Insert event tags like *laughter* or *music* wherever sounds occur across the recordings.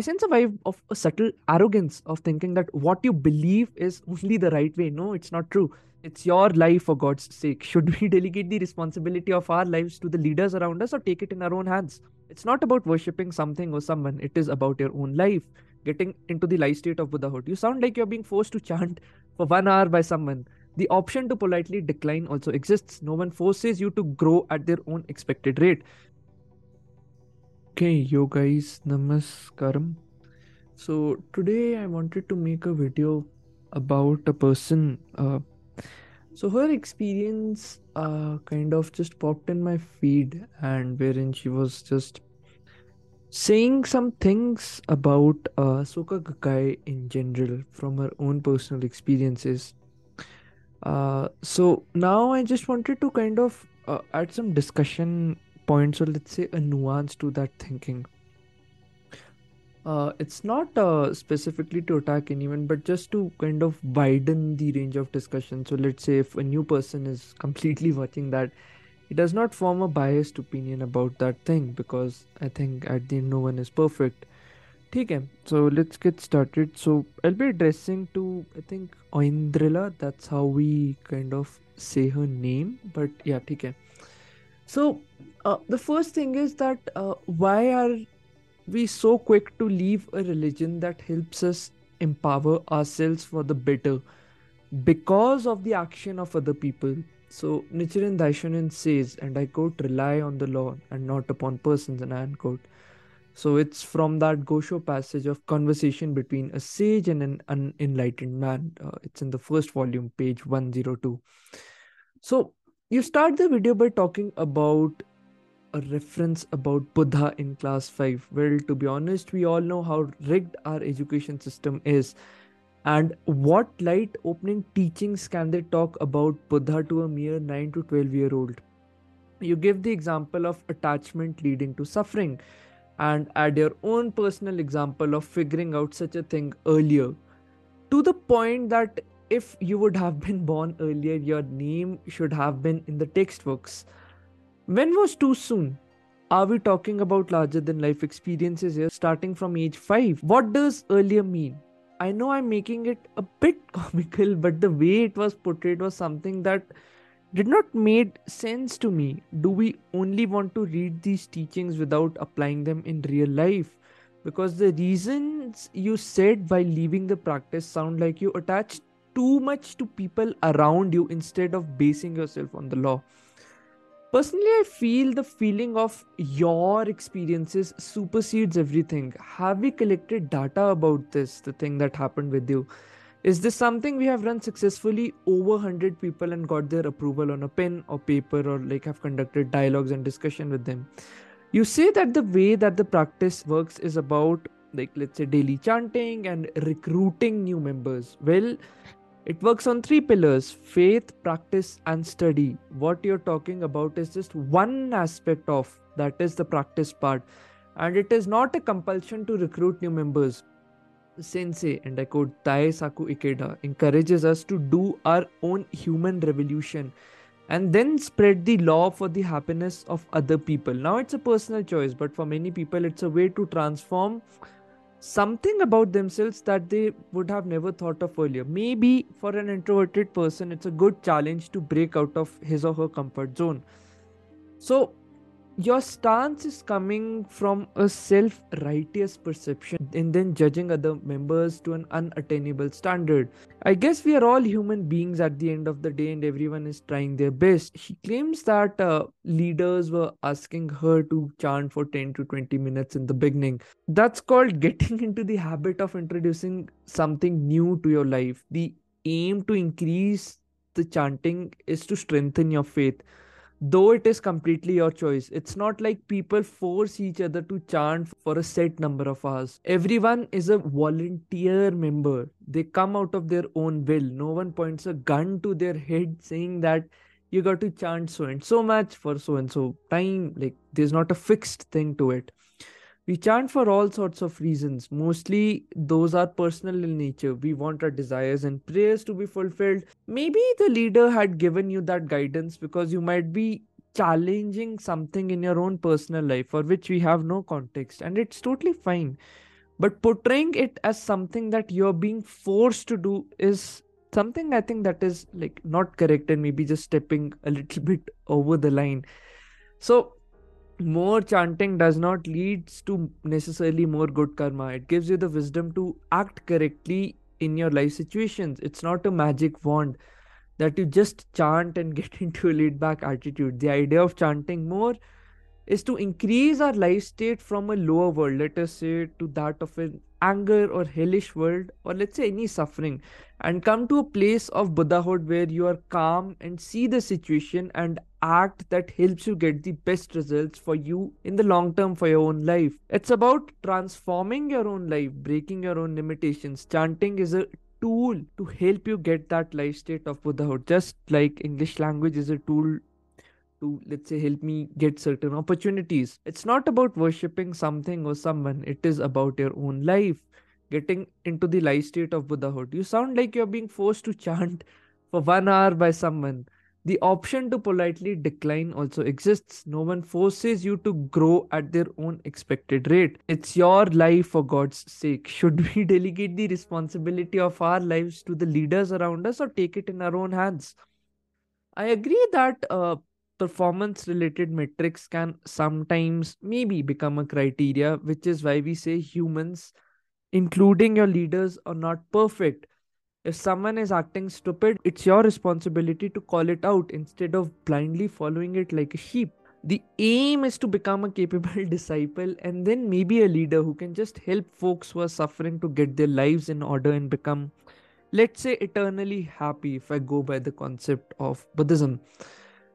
I sense a vibe of a subtle arrogance of thinking that what you believe is only the right way. No, it's not true. It's your life, for God's sake. Should we *laughs* delegate the responsibility of our lives to the leaders around us or take it in our own hands? It's not about worshipping something or someone, it is about your own life, getting into the life state of Buddhahood. You sound like you're being forced to chant for one hour by someone. The option to politely decline also exists. No one forces you to grow at their own expected rate. Okay, yo guys, namaskaram. So today I wanted to make a video about a person uh, so her experience uh, kind of just popped in my feed, and wherein she was just saying some things about uh, Soka Gakkai in general from her own personal experiences. Uh, so now I just wanted to kind of uh, add some discussion points, or let's say a nuance to that thinking. Uh, it's not uh, specifically to attack anyone, but just to kind of widen the range of discussion. So, let's say if a new person is *laughs* completely watching that, it does not form a biased opinion about that thing because I think at the end no one is perfect. Okay, so let's get started. So, I'll be addressing to I think Oindrila, that's how we kind of say her name, but yeah, okay. So, uh, the first thing is that uh, why are we so quick to leave a religion that helps us empower ourselves for the better because of the action of other people. So Nichiren Daishonin says, and I quote, rely on the law and not upon persons, and I unquote. So it's from that Gosho passage of conversation between a sage and an unenlightened man. Uh, it's in the first volume, page 102. So you start the video by talking about a reference about Buddha in class 5. Well, to be honest, we all know how rigged our education system is. And what light opening teachings can they talk about Buddha to a mere 9 to 12 year old? You give the example of attachment leading to suffering and add your own personal example of figuring out such a thing earlier to the point that if you would have been born earlier, your name should have been in the textbooks when was too soon? Are we talking about larger than life experiences here starting from age 5? What does earlier mean? I know I'm making it a bit *laughs* comical, but the way it was portrayed was something that did not made sense to me. Do we only want to read these teachings without applying them in real life? Because the reasons you said by leaving the practice sound like you attach too much to people around you instead of basing yourself on the law. Personally, I feel the feeling of your experiences supersedes everything. Have we collected data about this, the thing that happened with you? Is this something we have run successfully over 100 people and got their approval on a pen or paper or like have conducted dialogues and discussion with them? You say that the way that the practice works is about like let's say daily chanting and recruiting new members. Well, it works on three pillars faith, practice, and study. What you're talking about is just one aspect of that is the practice part, and it is not a compulsion to recruit new members. Sensei, and I quote Daisaku Ikeda, encourages us to do our own human revolution and then spread the law for the happiness of other people. Now, it's a personal choice, but for many people, it's a way to transform something about themselves that they would have never thought of earlier. Maybe for an introverted person, it's a good challenge to break out of his or her comfort zone. So, your stance is coming from a self righteous perception and then judging other members to an unattainable standard. I guess we are all human beings at the end of the day and everyone is trying their best. She claims that uh, leaders were asking her to chant for 10 to 20 minutes in the beginning. That's called *laughs* getting into the habit of introducing something new to your life. The aim to increase the chanting is to strengthen your faith though it is completely your choice it's not like people force each other to chant for a set number of hours. Everyone is a volunteer member. They come out of their own will. No one points a gun to their head saying that you got to chant so and so much for so and so time. Like there's not a fixed thing to it we chant for all sorts of reasons. Mostly, those are personal in nature. We want our desires and prayers to be fulfilled. Maybe the leader had given you that guidance because you might be challenging something in your own personal life for which we have no context, and it's totally fine. but portraying it as something that you're being forced to do is something i think that is like not correct and maybe just stepping a little *laughs* bit over the line so more chanting does not leads to necessarily more good karma it gives you the wisdom to act correctly in your life situations it's not a magic wand that you just chant and *laughs* get into a laid back attitude. The idea of chanting more is to increase our life state from a lower world, let us say, to that of an anger or hellish world, or let's say any suffering, and come to a place of Buddhahood where you are calm and see the situation and act that helps you get the best results for you in the long term for your own life. It's about transforming your own life, breaking your own limitations. Chanting is a tool to help you get that life state of Buddhahood. Just like English language is a tool to, let's say, help me get certain opportunities. It's not about worshipping something or someone, it is about your own life, getting into the life state of Buddhahood. You sound like you're being forced to chant for one hour by someone the option to politely decline also exists. No one forces you to grow at their own expected rate. It's your life for God's sake. *laughs* Should we delegate the responsibility of our lives to the leaders around us or take it in our own hands? I agree that uh, performance related metrics can sometimes maybe become a criteria, which is why we say humans, including your leaders, are not perfect if someone is acting stupid, it's your responsibility to call it out instead of blindly following it like a sheep. The aim is to become a capable *laughs* disciple and then maybe a leader who can just help folks who are suffering to get their lives in order and become, let's say, eternally happy if I go by the concept of Buddhism.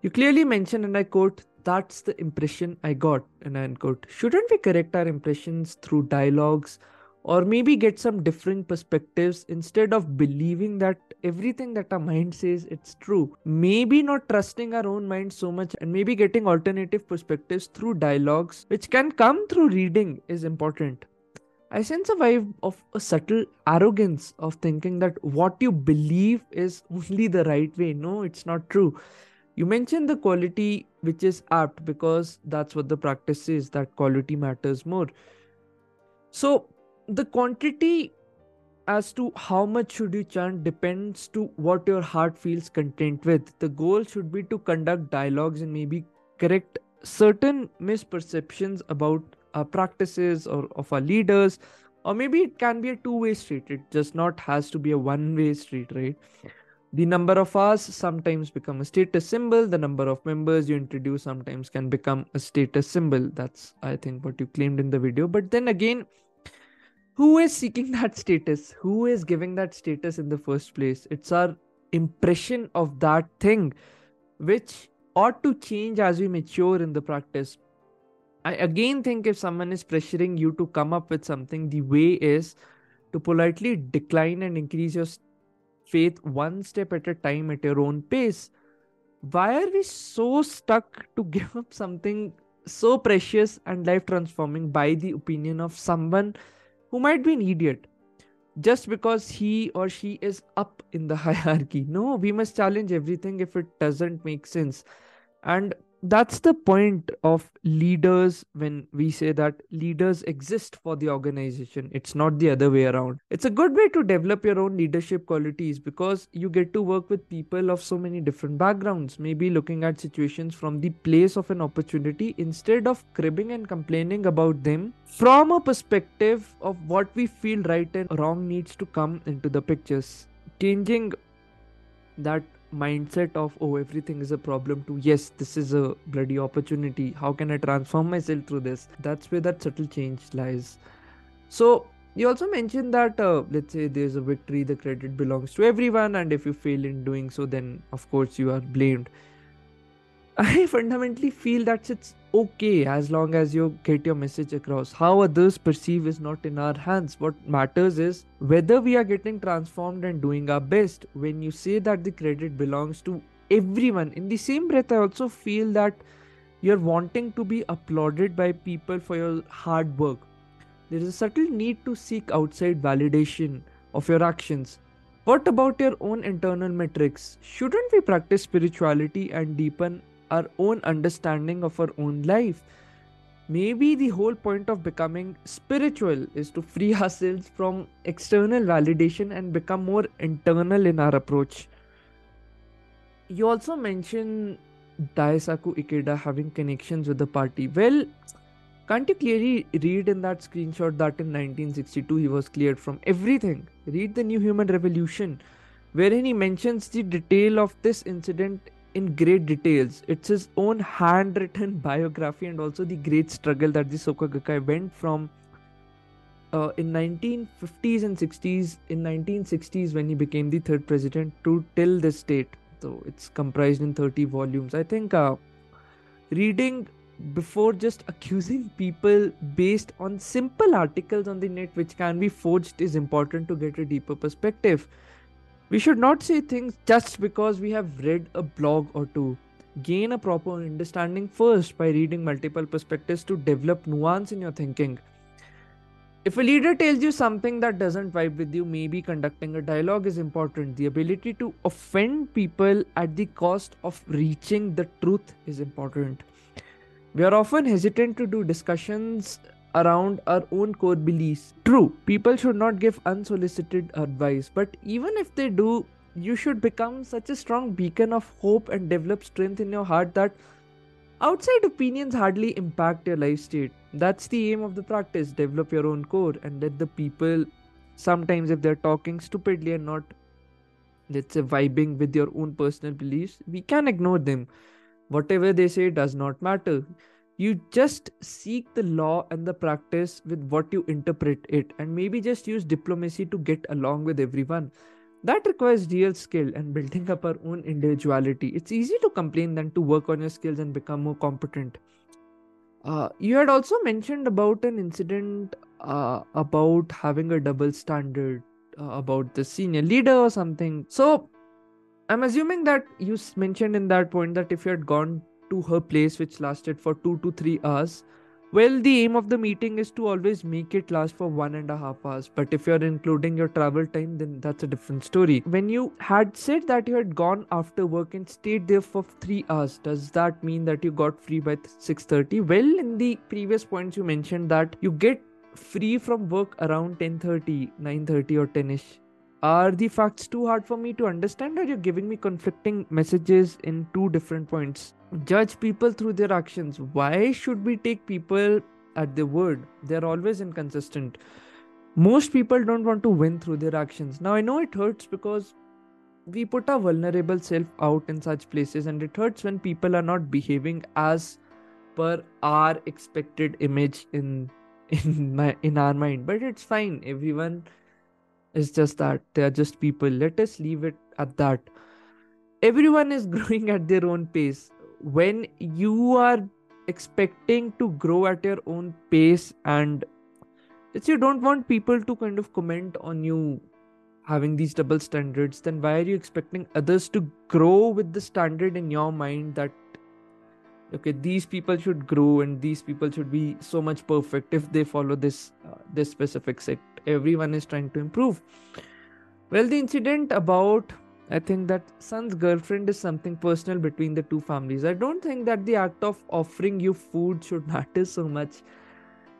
You clearly mentioned, and I quote, that's the impression I got, and I unquote. Shouldn't we correct our impressions through dialogues or maybe get some different perspectives instead of believing that everything that our mind says it's true? Maybe not trusting our own mind so much and maybe getting alternative perspectives through dialogues which can come through reading is important. I sense a vibe of a subtle arrogance of thinking that what you believe is only the right way. No it's not true you mentioned the quality which is apt because that's what the practice is that quality matters more. So the quantity as to how much should you chant depends to what your heart feels content with. The goal should be to conduct dialogues and maybe correct certain misperceptions about our practices or of our leaders or maybe it can be a two-way street. It just not has to be a one-way street right the number of hours sometimes become a status symbol. The number of members you introduce sometimes can become a status symbol. That's i think what you claimed in the video. But then again who is seeking *laughs* that status? Who is giving that status in the first place? It's our impression of that thing which ought to change as we mature in the practice. I again think if someone is pressuring you to come up with something the way is to politely decline and increase your faith one step at a time at your own pace why are we so stuck to give up something so precious and life transforming by the opinion of someone who might be an idiot just because he or she is up in the *laughs* hierarchy. No, we must challenge everything if it doesn't make sense. And that's the point of leaders when we say that leaders exist for the organization. It's not the other way around. It's a good way to develop your own leadership qualities because you get to work with people of so many different backgrounds. Maybe looking at situations from the place of an opportunity instead of cribbing and complaining about them from a perspective of what we feel right and wrong needs to come into the pictures. Changing that mindset of oh everything is a problem to yes this is a bloody opportunity. How can i transform myself through this? That's where that subtle change lies. So you also mentioned that uh, let's say there's a victory the credit belongs to everyone and if you fail in doing so then of course you are blamed. *laughs* I fundamentally feel that it's okay as long as you get your message across. How others perceive is not in our hands. What matters is whether we are getting transformed and doing our best. When you say that the credit belongs to everyone, in the same breath, I also feel that you're wanting to be applauded by people for your hard work. There is a subtle need to seek outside validation of your actions. What about your own internal metrics? Shouldn't we practice spirituality and deepen our own understanding of our own life. maybe the whole point of becoming spiritual is to free *laughs* ourselves from external validation and become more internal in our approach. You also mentioned Daisaku Ikeda having connections with the party. Well, can't you clearly read in that screenshot that in 1962 he was cleared from everything? Read the New Human Revolution, wherein he mentions the detail of this incident in great details. It's his own handwritten biography and also the great struggle that the Soka Gakkai went from uh, in 1950s and 60s, in 1960s when he became the third president to till this date. So it's comprised in 30 volumes. I think uh, reading before just accusing people based on simple articles on the net which can be forged is important to get a deeper perspective we should not say things just because we have read a blog or two. Gain a proper understanding first by reading multiple perspectives to develop nuance in your thinking. If a leader tells you something that doesn't vibe with you, maybe conducting a dialogue is important. The ability to offend people at the cost of reaching the truth is important. We are often hesitant to do discussions around our own core beliefs. True, people should not give unsolicited advice, but even if they do, you should become such a strong beacon of hope and develop strength in your heart that outside opinions hardly impact your life state. That's the aim of the practice. Develop your own core and let the people, sometimes if they're talking stupidly and not, let's say, vibing with your own personal beliefs, we can ignore them. Whatever they say does not matter you just seek the law and the practice with what you interpret it and maybe just use diplomacy to get along with everyone. That requires real skill and building up our own individuality. It's easy to complain than to work on your skills and become more competent. Uh, you had also mentioned about an incident uh, about having a double standard uh, about the senior leader or something. So i'm assuming that you mentioned in that point that if you had gone to her place, which lasted for two to three hours. Well, the aim of the meeting is to always make it last for one and a half hours. But if you're including your travel time, then that's a different story. When you had said that you had gone after work and stayed there for three hours, does that mean that you got free by 6:30? Well, in the previous points you mentioned that you get free from work around 10:30, 9:30 or 10ish are the facts too hard for me to understand or you're giving me conflicting messages in two different points? Judge people through their actions. Why should we take people at their word? They're always inconsistent. Most people don't want to win through their actions. Now i know it hurts because we put our vulnerable self out in such places and it hurts when people are not behaving as per our expected image in *laughs* in my in our mind. But it's fine. Everyone it's just that they are just people. Let us leave it at that. Everyone is *laughs* growing at their own pace. When you are expecting to grow at your own pace and if you don't want people to kind of comment on you having these double standards, then why are you expecting others to grow with the standard in your mind that okay these people should grow and these people should be so much perfect if they follow this uh, this specific sect everyone is trying to improve. Well the incident about i think that son's girlfriend is something personal between the two families. I don't think that the act of offering you food should *laughs* matter so much.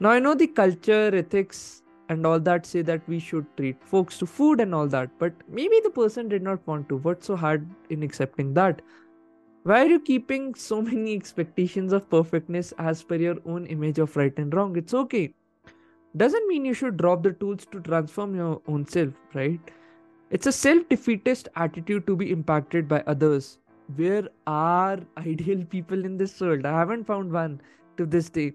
Now i know the culture ethics and all that say that we should treat folks to food and all that but maybe the person did not want to. What's so hard in accepting that? Why are you keeping so *laughs* many expectations of perfectness as per your own image of right and wrong? It's okay. Doesn't mean you should drop the tools to transform your own self, right? It's a self defeatist attitude to be impacted by others. Where are *laughs* ideal people in this world? I haven't found one to this day.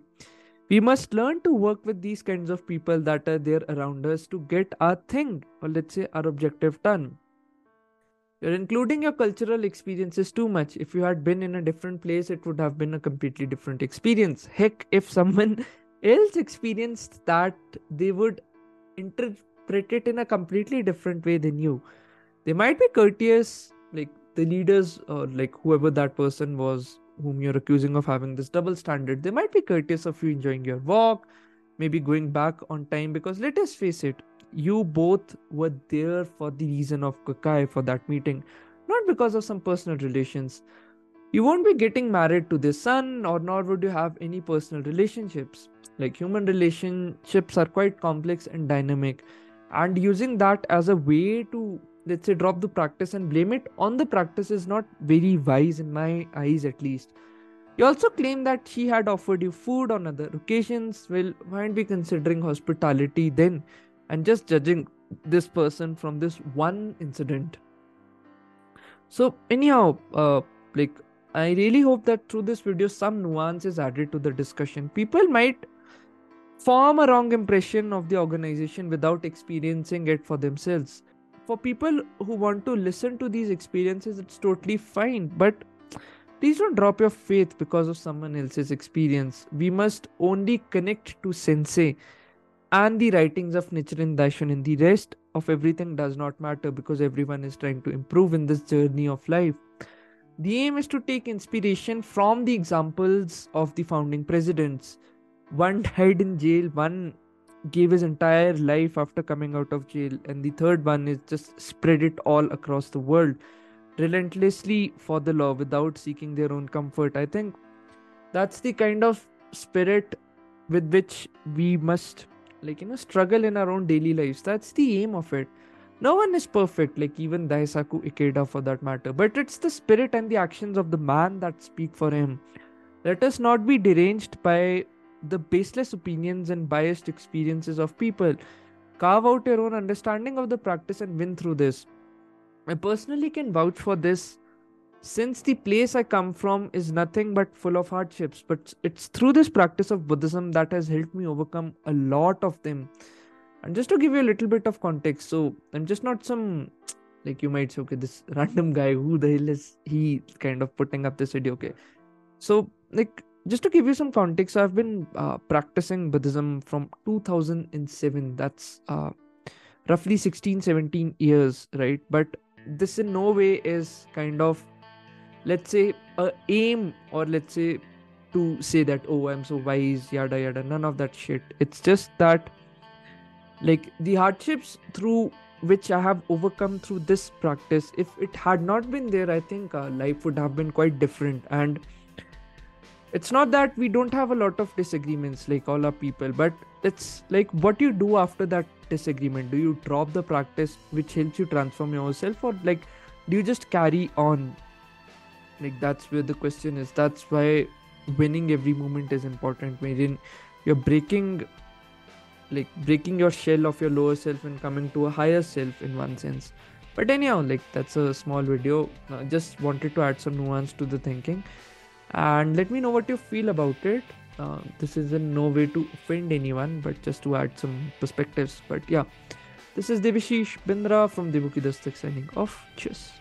We must learn to work with these kinds of people that are there around us to get our thing, or let's say our objective done. You're including your cultural experiences too much. If you had been in a different place, it would have been a completely different experience. Heck, if someone else experienced that, they would interpret it in a completely different way than you. They might be courteous, like the leaders or like whoever that person was whom you're accusing of having this double standard. They might be courteous of you enjoying your walk, maybe going back on time because let us face it, you both were there for the reason of Gakkai for that meeting, not because of some personal relations. You won't be getting married to this son or nor would you have any personal relationships. Like human relationships are quite complex and dynamic. And using that as a way to let's say drop the practice and blame it on the practice is not very wise in my eyes at least. You also claim that she had offered you food on other occasions. Well why aren't we considering hospitality then? And just judging this person from this one incident. So anyhow uh, like i really hope that through this video some nuance is added to the discussion people might form a wrong impression of the organization without experiencing it for themselves for people who want to listen to these experiences it's totally fine but please don't drop your faith because of someone else's experience we must only connect to sensei and the writings of Nichiren Daishonin. The rest of everything does not matter because everyone is trying to improve in this journey of life. The aim is to take inspiration from the examples of the founding presidents. One *laughs* died in jail, one gave his entire life after coming out of jail, and the third one is just spread it all across the world relentlessly for the law without seeking their own comfort. I think that's the kind of spirit with which we must like you know struggle in our own daily lives that's the aim of it no one is perfect like even daisaku ikeda for that matter but it's the spirit and the actions of the man that speak for him. Let us not be deranged by the baseless opinions and biased experiences of people. Carve out your own understanding of the practice and win through this. I personally can vouch for this since the place I come from is nothing but full of hardships, but it's through this practice of Buddhism that has helped me overcome a lot of them. And just to give you a little bit of context, so I'm just not some like you might say, okay, this *laughs* random guy, who the hell is he kind of putting up this video? Okay, so like just to give you some context, I've been uh, practicing Buddhism from 2007. That's uh, roughly 16, 17 years, right? But this in no way is kind of let's say a aim or let's say to say that oh i'm so wise yada yada none of that shit it's just that like the hardships through which i have overcome through this practice if it had not been there i think uh, life would have been quite different. And it's not that we don't have a lot of disagreements like all our people but it's like what you do after that disagreement? Do you drop the practice which helps you transform yourself or like do you just carry on? Like that's where the question is. That's why winning every moment is important wherein you're breaking like breaking your shell of your lower self and coming to a higher self in one sense. But anyhow like that's a small video. Uh, just wanted to add some nuance to the thinking. And let me know what you feel about it. Uh, this is in no way to offend anyone but just to add some perspectives. But yeah this is Debashish Bindra from Debu Ki Dastak signing off. Cheers